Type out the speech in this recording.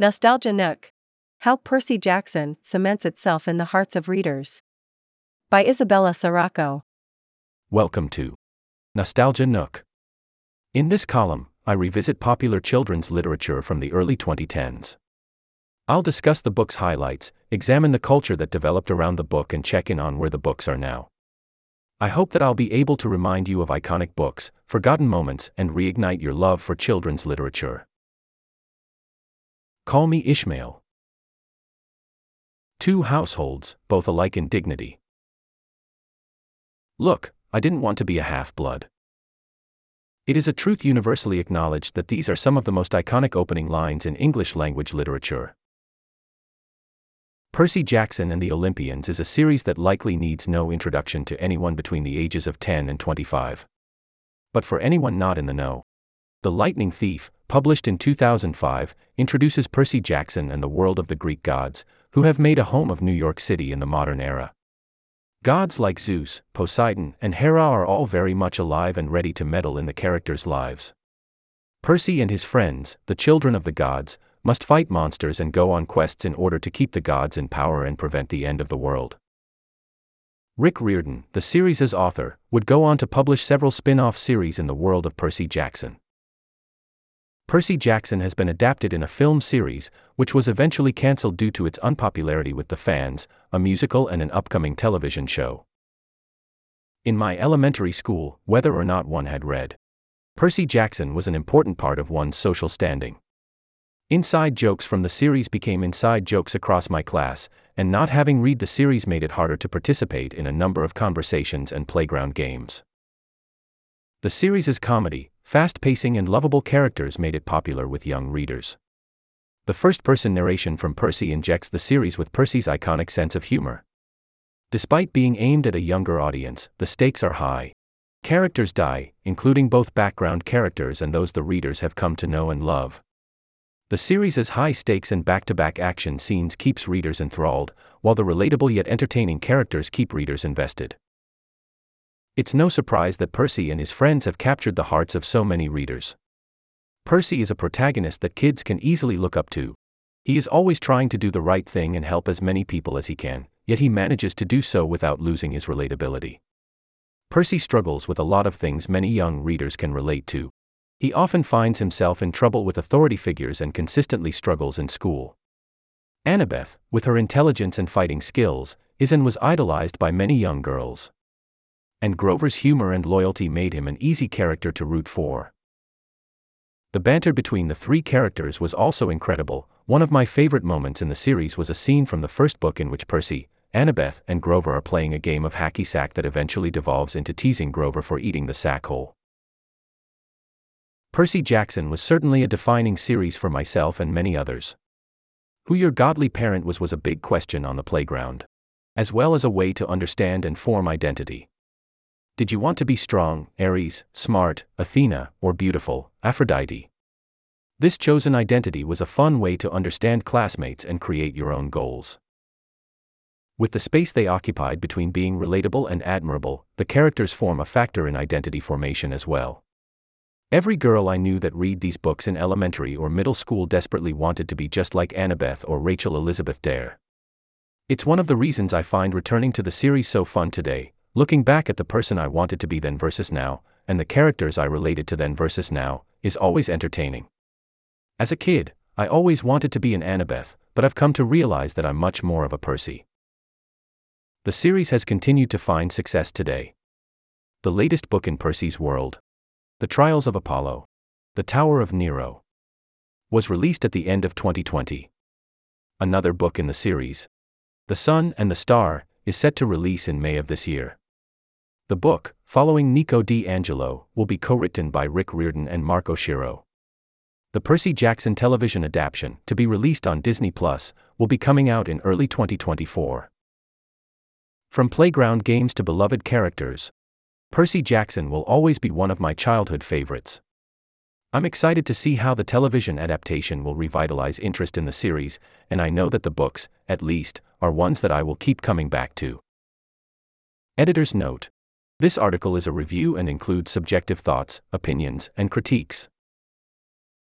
Nostalgia Nook How Percy Jackson Cements Itself in the Hearts of Readers. By Isabella Sirocco. Welcome to Nostalgia Nook. In this column, I revisit popular children's literature from the early 2010s. I'll discuss the book's highlights, examine the culture that developed around the book, and check in on where the books are now. I hope that I'll be able to remind you of iconic books, forgotten moments, and reignite your love for children's literature. Call me Ishmael. Two households, both alike in dignity. Look, I didn't want to be a half blood. It is a truth universally acknowledged that these are some of the most iconic opening lines in English language literature. Percy Jackson and the Olympians is a series that likely needs no introduction to anyone between the ages of 10 and 25. But for anyone not in the know, The Lightning Thief, published in 2005, introduces Percy Jackson and the world of the Greek gods, who have made a home of New York City in the modern era. Gods like Zeus, Poseidon, and Hera are all very much alive and ready to meddle in the characters' lives. Percy and his friends, the children of the gods, must fight monsters and go on quests in order to keep the gods in power and prevent the end of the world. Rick Riordan, the series' author, would go on to publish several spin off series in the world of Percy Jackson. Percy Jackson has been adapted in a film series, which was eventually cancelled due to its unpopularity with the fans, a musical, and an upcoming television show. In my elementary school, whether or not one had read Percy Jackson was an important part of one's social standing. Inside jokes from the series became inside jokes across my class, and not having read the series made it harder to participate in a number of conversations and playground games. The series' is comedy, fast pacing, and lovable characters made it popular with young readers. The first person narration from Percy injects the series with Percy's iconic sense of humor. Despite being aimed at a younger audience, the stakes are high. Characters die, including both background characters and those the readers have come to know and love. The series' high stakes and back to back action scenes keeps readers enthralled, while the relatable yet entertaining characters keep readers invested. It's no surprise that Percy and his friends have captured the hearts of so many readers. Percy is a protagonist that kids can easily look up to. He is always trying to do the right thing and help as many people as he can, yet he manages to do so without losing his relatability. Percy struggles with a lot of things many young readers can relate to. He often finds himself in trouble with authority figures and consistently struggles in school. Annabeth, with her intelligence and fighting skills, is and was idolized by many young girls and Grover's humor and loyalty made him an easy character to root for. The banter between the three characters was also incredible. One of my favorite moments in the series was a scene from the first book in which Percy, Annabeth, and Grover are playing a game of hacky sack that eventually devolves into teasing Grover for eating the sack whole. Percy Jackson was certainly a defining series for myself and many others. Who your godly parent was was a big question on the playground, as well as a way to understand and form identity. Did you want to be strong, Ares, smart, Athena, or beautiful, Aphrodite? This chosen identity was a fun way to understand classmates and create your own goals. With the space they occupied between being relatable and admirable, the characters form a factor in identity formation as well. Every girl I knew that read these books in elementary or middle school desperately wanted to be just like Annabeth or Rachel Elizabeth Dare. It's one of the reasons I find returning to the series so fun today, Looking back at the person I wanted to be then versus now, and the characters I related to then versus now, is always entertaining. As a kid, I always wanted to be an Annabeth, but I've come to realize that I'm much more of a Percy. The series has continued to find success today. The latest book in Percy's world, The Trials of Apollo, The Tower of Nero, was released at the end of 2020. Another book in the series, The Sun and the Star, is set to release in May of this year. The book, following Nico di Angelo, will be co written by Rick Riordan and Mark Oshiro. The Percy Jackson television adaptation, to be released on Disney Plus, will be coming out in early 2024. From playground games to beloved characters, Percy Jackson will always be one of my childhood favorites. I'm excited to see how the television adaptation will revitalize interest in the series, and I know that the books, at least, are ones that I will keep coming back to. Editor's note this article is a review and includes subjective thoughts, opinions, and critiques.